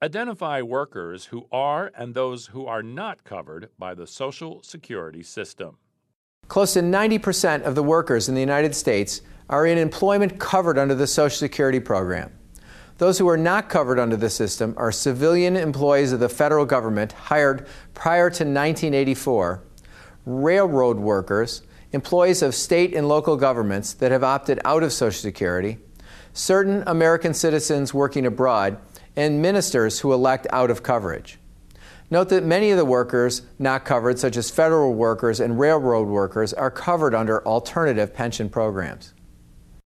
Identify workers who are and those who are not covered by the Social Security system. Close to 90% of the workers in the United States are in employment covered under the Social Security program. Those who are not covered under the system are civilian employees of the federal government hired prior to 1984, railroad workers, employees of state and local governments that have opted out of Social Security, certain American citizens working abroad, and ministers who elect out of coverage. Note that many of the workers not covered, such as federal workers and railroad workers, are covered under alternative pension programs.